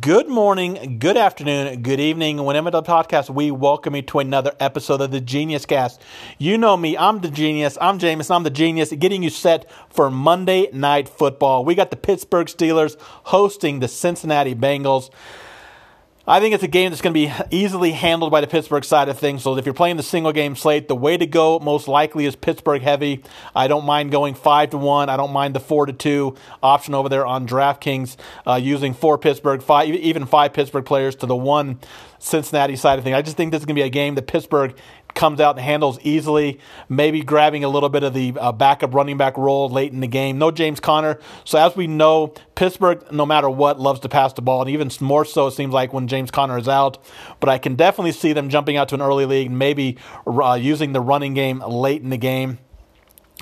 Good morning, good afternoon, good evening. Whenever the podcast, we welcome you to another episode of the Genius Cast. You know me, I'm the genius. I'm James, I'm the genius, getting you set for Monday Night Football. We got the Pittsburgh Steelers hosting the Cincinnati Bengals. I think it's a game that's going to be easily handled by the Pittsburgh side of things. So if you're playing the single game slate, the way to go most likely is Pittsburgh heavy. I don't mind going five to one. I don't mind the four to two option over there on DraftKings uh, using four Pittsburgh, five even five Pittsburgh players to the one Cincinnati side of things. I just think this is going to be a game that Pittsburgh comes out and handles easily, maybe grabbing a little bit of the uh, backup running back role late in the game. No James Conner. So, as we know, Pittsburgh, no matter what, loves to pass the ball, and even more so, it seems like when James Conner is out. But I can definitely see them jumping out to an early lead, maybe uh, using the running game late in the game.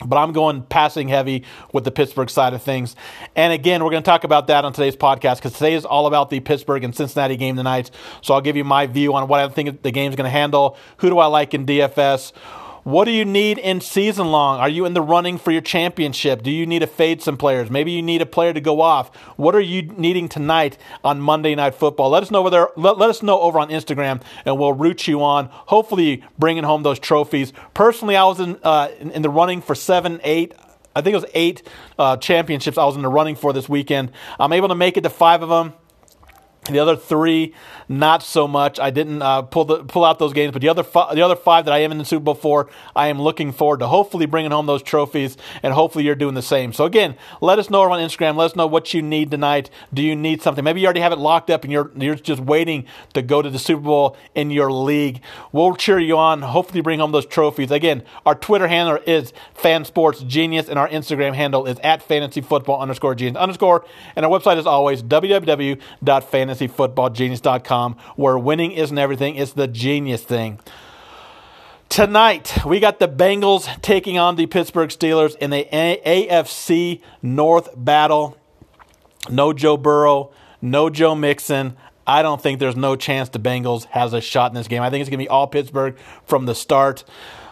But I'm going passing heavy with the Pittsburgh side of things. And again, we're going to talk about that on today's podcast because today is all about the Pittsburgh and Cincinnati game tonight. So I'll give you my view on what I think the game's going to handle. Who do I like in DFS? What do you need in season long? Are you in the running for your championship? Do you need to fade some players? Maybe you need a player to go off. What are you needing tonight on Monday Night Football? Let us know over there. Let, let us know over on Instagram, and we'll root you on. Hopefully, bringing home those trophies. Personally, I was in uh, in, in the running for seven, eight. I think it was eight uh, championships I was in the running for this weekend. I'm able to make it to five of them. The other three, not so much. I didn't uh, pull the pull out those games, but the other fi- the other five that I am in the Super Bowl for, I am looking forward to hopefully bringing home those trophies, and hopefully you're doing the same. So again, let us know on Instagram. Let us know what you need tonight. Do you need something? Maybe you already have it locked up, and you're you're just waiting to go to the Super Bowl in your league. We'll cheer you on. Hopefully, bring home those trophies. Again, our Twitter handle is Fan Sports Genius, and our Instagram handle is at Fantasy Football underscore Genius underscore, and our website is always www.fantasy fantasyfootballgenius.com, where winning isn't everything, it's the genius thing. Tonight, we got the Bengals taking on the Pittsburgh Steelers in the AFC North battle. No Joe Burrow, no Joe Mixon. I don't think there's no chance the Bengals has a shot in this game. I think it's going to be all Pittsburgh from the start.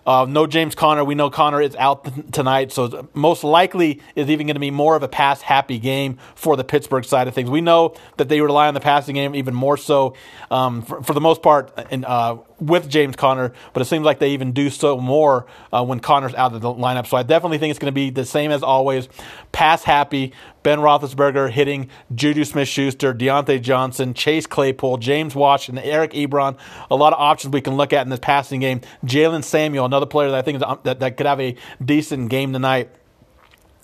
Uh, no James Conner. We know Conner is out th- tonight, so most likely is even going to be more of a pass happy game for the Pittsburgh side of things. We know that they rely on the passing game even more so um, for, for, the most part in, uh, with James Conner, but it seems like they even do so more uh, when Conner's out of the lineup. So I definitely think it's going to be the same as always pass happy. Ben Roethlisberger hitting Juju Smith Schuster, Diontae Johnson, Chase Claypool, James Washington, Eric Ebron. A lot of options we can look at in this passing game. Jaylen Samuel, another player that I think is, that, that could have a decent game tonight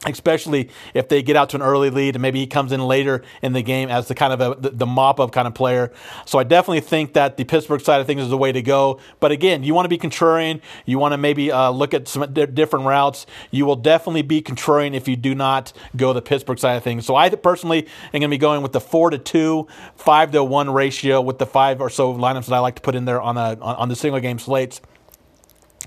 especially if they get out to an early lead and maybe he comes in later in the game as the kind of a, the, mop up kind of player. So I definitely think that the Pittsburgh side of things is the way to go. But again, you want to be contrarian. You want to maybe uh, look at some different routes. You will definitely be contrarian if you do not go the Pittsburgh side of things. So I personally am going to be going with the four to two, five to one ratio with the five or so lineups that I like to put in there on a on the single game slates.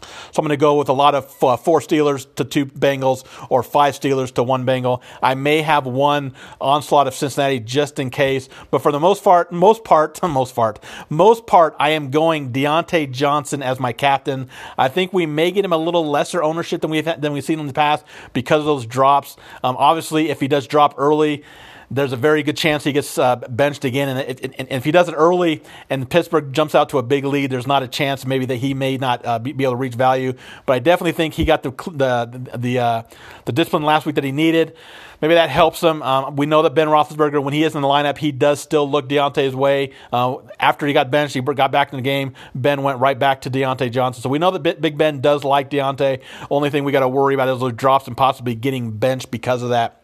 So I'm going to go with a lot of uh, four Steelers to two Bengals or five Steelers to one Bengal. I may have one onslaught of Cincinnati just in case, but for the most part, most part, most part, most part, I am going Diontae Johnson as my captain. I think we may get him a little lesser ownership than we've than we've seen in the past because of those drops. Um, obviously, if he does drop early there's a very good chance he gets uh, benched again. And, it, and, if he does it early and Pittsburgh jumps out to a big lead, there's not a chance maybe that he may not uh, be, be, able to reach value. But I definitely think he got the the the, uh, the discipline last week that he needed. Maybe that helps him. Um, we know that Ben Roethlisberger, when he is in the lineup, he does still look Diontae's way. Uh, after he got benched, he got back in the game. Ben went right back to Diontae Johnson. So we know that Big Ben does like Diontae. Only thing we got to worry about is those drops and possibly getting benched because of that.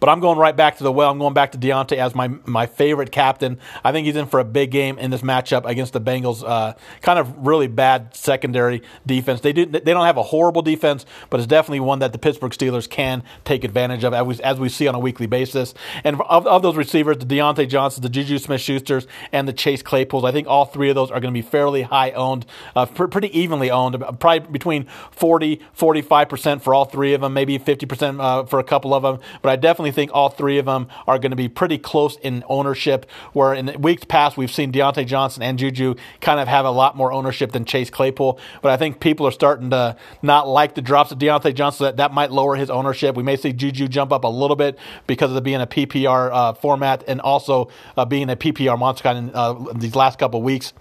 But I'm going right back to the well. I'm going back to Diontae as my my favorite captain. I think he's in for a big game in this matchup against the Bengals. Uh, kind of really bad secondary defense. They do they don't have a horrible defense, but it's definitely one that the Pittsburgh Steelers can take advantage of as we, as we see on a weekly basis. And of, of those receivers, the Diontae Johnsons, the Juju Smith-Schusters, and the Chase Claypools, I think all three of those are going to be fairly high owned, uh, pr- pretty evenly owned, probably between 40 45 percent for all three of them, maybe 50 percent uh, for a couple of them. But I definitely think all three of them are going to be pretty close in ownership. Where in weeks past we've seen Diontae Johnson and Juju kind of have a lot more ownership than Chase Claypool. But I think people are starting to not like the drops of Diontae Johnson. That that might lower his ownership. We may see Juju jump up a little bit because of being a PPR uh, format and also uh, being a PPR monster in uh, these last couple weeks.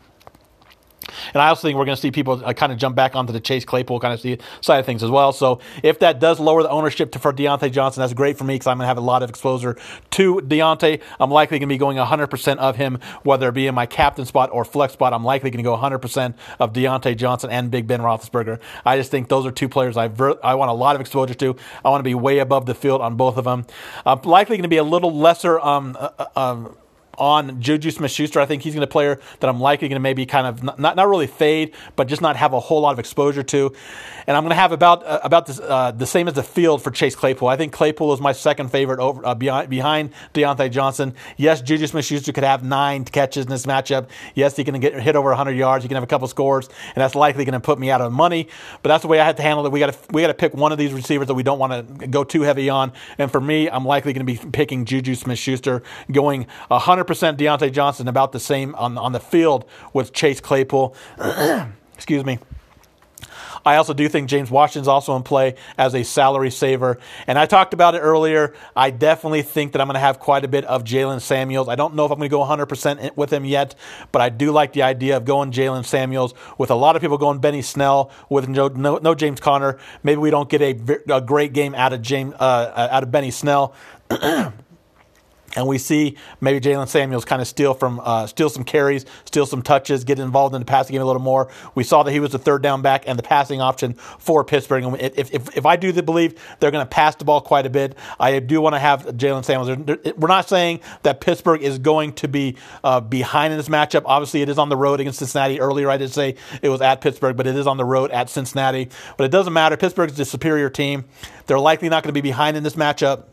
And I also think we're going to see people uh, kind of jump back onto the Chase Claypool kind of side of things as well. So if that does lower the ownership to, for Diontae Johnson, that's great for me because I'm going to have a lot of exposure to Diontae. I'm likely going to be going 100% of him, whether it be in my captain spot or flex spot. I'm likely going to go 100% of Diontae Johnson and Big Ben Roethlisberger. I just think those are two players I ver- I want a lot of exposure to. I want to be way above the field on both of them. I'm likely going to be a little lesser um, uh, uh, um, on Juju Smith Schuster. I think he's going to player that I'm likely going to maybe kind of not, not, really fade, but just not have a whole lot of exposure to. And I'm going to have about uh, about this, uh, the same as the field for Chase Claypool. I think Claypool is my second favorite over uh, behind, behind Diontae Johnson. Yes, Juju Smith Schuster could have nine catches in this matchup. Yes, he can get hit over 100 yards. He can have a couple scores, and that's likely going to put me out of money. But that's the way I had to handle it. We got to we got to pick one of these receivers that we don't want to go too heavy on. And for me, I'm likely going to be picking Juju Smith Schuster, going 100% Diontae Johnson, about the same on on the field with Chase Claypool. Excuse me. I also do think James Washington's also in play as a salary saver. And I talked about it earlier. I definitely think that I'm going to have quite a bit of Jaylen Samuels. I don't know if I'm going to go 100% with him yet, but I do like the idea of going Jaylen Samuels with a lot of people going Benny Snell with no, no, no James Conner. Maybe we don't get a, a great game out of James uh, out of Benny Snell. and we see maybe Jaylen Samuels kind of steal from uh, steal some carries, steal some touches, get involved in the passing game a little more. We saw that he was the third down back and the passing option for Pittsburgh. And if if, if I do believe they're going to pass the ball quite a bit, I do want to have Jaylen Samuels. We're not saying that Pittsburgh is going to be uh, behind in this matchup. Obviously, it is on the road against Cincinnati. Earlier, I did say it was at Pittsburgh, but it is on the road at Cincinnati. But it doesn't matter. Pittsburgh is the superior team. They're likely not going to be behind in this matchup.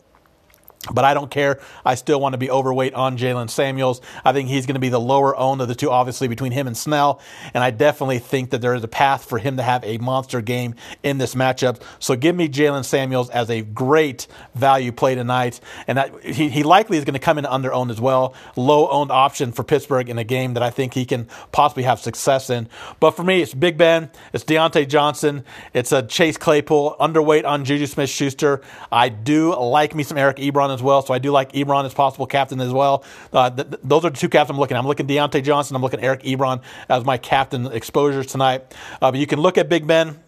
But I don't care. I still want to be overweight on Jaylen Samuels. I think he's going to be the lower owned of the two, obviously, between him and Snell. And I definitely think that there is a path for him to have a monster game in this matchup. So give me Jaylen Samuels as a great value play tonight. And that, he, he likely is going to come in under owned as well. Low owned option for Pittsburgh in a game that I think he can possibly have success in. But for me, it's Big Ben, it's Diontae Johnson, it's a Chase Claypool, underweight on Juju Smith Schuster. I do like me some Eric Ebron as well. So I do like Ebron as possible captain as well. Uh, th- th- those are the two captains I'm looking at. I'm looking Diontae Johnson. I'm looking Eric Ebron as my captain exposures tonight. Uh, but you can look at Big Ben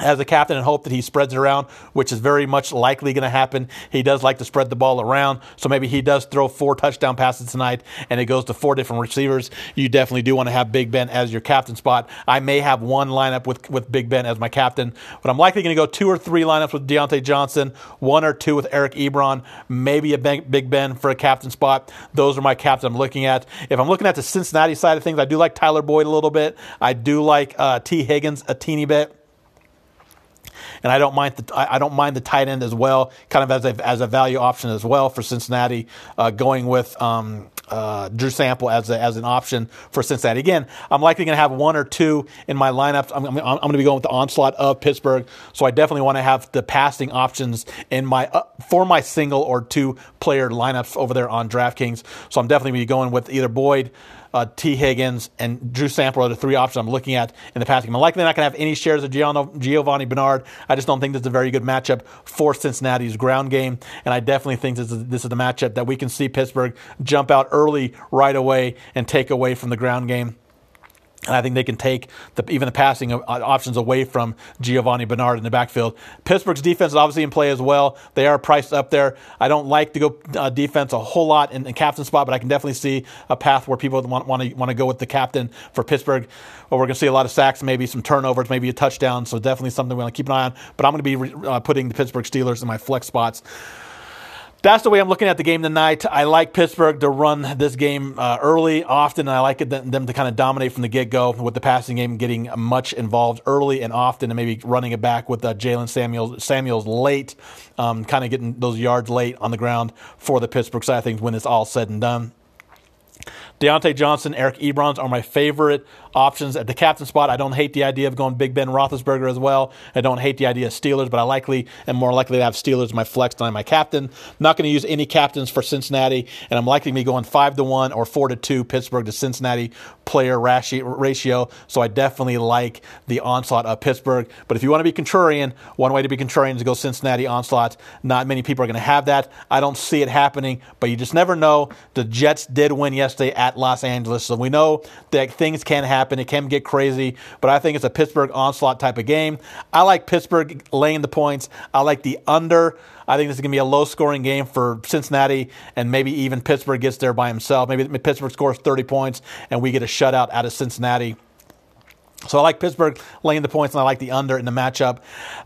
as a captain and hope that he spreads it around, which is very much likely going to happen. He does like to spread the ball around, so maybe he does throw four touchdown passes tonight and it goes to four different receivers. You definitely do want to have Big Ben as your captain spot. I may have one lineup with, with Big Ben as my captain, but I'm likely going to go two or three lineups with Diontae Johnson, one or two with Eric Ebron, maybe a Big Ben for a captain spot. Those are my captains I'm looking at. If I'm looking at the Cincinnati side of things, I do like Tyler Boyd a little bit. I do like uh, Tee Higgins a teeny bit and I don't mind the I don't mind the tight end as well, kind of as a as a value option as well for Cincinnati, uh, going with um, uh, Drew Sample as a, as an option for Cincinnati. Again, I'm likely going to have one or two in my lineups. I'm, I'm, I'm going to be going with the onslaught of Pittsburgh, so I definitely want to have the passing options in my uh, for my single or two player lineups over there on DraftKings. So I'm definitely going to be going with either Boyd uh, Tee Higgins, and Drew Sample are the three options I'm looking at in the passing game. I'm likely not going to have any shares of Giovani Bernard. I just don't think this is a very good matchup for Cincinnati's ground game, and I definitely think this is, this is the matchup that we can see Pittsburgh jump out early right away and take away from the ground game. And I think they can take the, even the passing options away from Giovani Bernard in the backfield. Pittsburgh's defense is obviously in play as well. They are priced up there. I don't like to go uh, defense a whole lot in the captain spot, but I can definitely see a path where people want, want to want to go with the captain for Pittsburgh. Or we're going to see a lot of sacks, maybe some turnovers, maybe a touchdown. So definitely something we want to keep an eye on. But I'm going to be uh, putting the Pittsburgh Steelers in my flex spots that's the way I'm looking at the game tonight. I like Pittsburgh to run this game uh, early, often, and I like it, them to kind of dominate from the get go with the passing game getting much involved early and often, and maybe running it back with uh, Jaylen Samuels, Samuels late, um, kind of getting those yards late on the ground for the Pittsburgh side of things when it's all said and done. Diontae Johnson, Eric Ebrons are my favorite options at the captain spot. I don't hate the idea of going Big Ben Roethlisberger as well. I don't hate the idea of Steelers, but I likely am more likely to have Steelers my flex than my captain. I'm not going to use any captains for Cincinnati, and I'm likely to be going five to one or four to two Pittsburgh to Cincinnati player ratio. So I definitely like the onslaught of Pittsburgh. But if you want to be contrarian, one way to be contrarian is to go Cincinnati onslaught. Not many people are going to have that. I don't see it happening, but you just never know. The Jets did win yesterday at Los Angeles, so we know that things can happen happen. It can get crazy, but I think it's a Pittsburgh onslaught type of game. I like Pittsburgh laying the points. I like the under. I think this is going to be a low scoring game for Cincinnati, and maybe even Pittsburgh gets there by himself. Maybe Pittsburgh scores 30 points, and we get a shutout out of Cincinnati. So I like Pittsburgh laying the points, and I like the under in the matchup.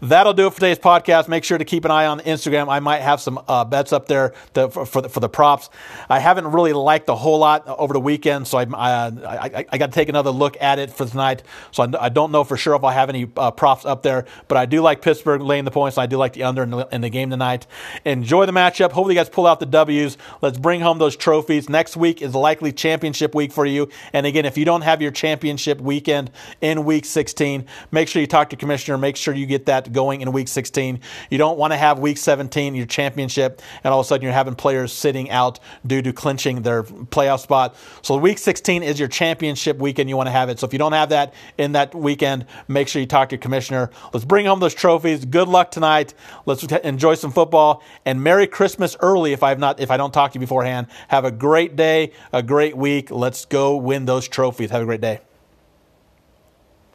That'll do it for today's podcast. Make sure to keep an eye on Instagram. I might have some uh, bets up there to, for, for the, for, the, props. I haven't really liked a whole lot over the weekend, so I, I, I, I got to take another look at it for tonight. So I, I don't know for sure if I have any uh, props up there, but I do like Pittsburgh laying the points, and I do like the under in the, in the game tonight. Enjoy the matchup. Hopefully, you guys pull out the W's. Let's bring home those trophies. Next week is likely championship week for you. And again, if you don't have your championship weekend in week 16. Make sure you talk to commissioner. Make sure you get that going in week 16. You don't want to have week 17, your championship, and all of a sudden you're having players sitting out due to clinching their playoff spot. So week 16 is your championship weekend. You want to have it. So if you don't have that in that weekend, make sure you talk to commissioner. Let's bring home those trophies. Good luck tonight. Let's enjoy some football and Merry Christmas early if I've not if I don't talk to you beforehand. Have a great day, a great week. Let's go win those trophies. Have a great day.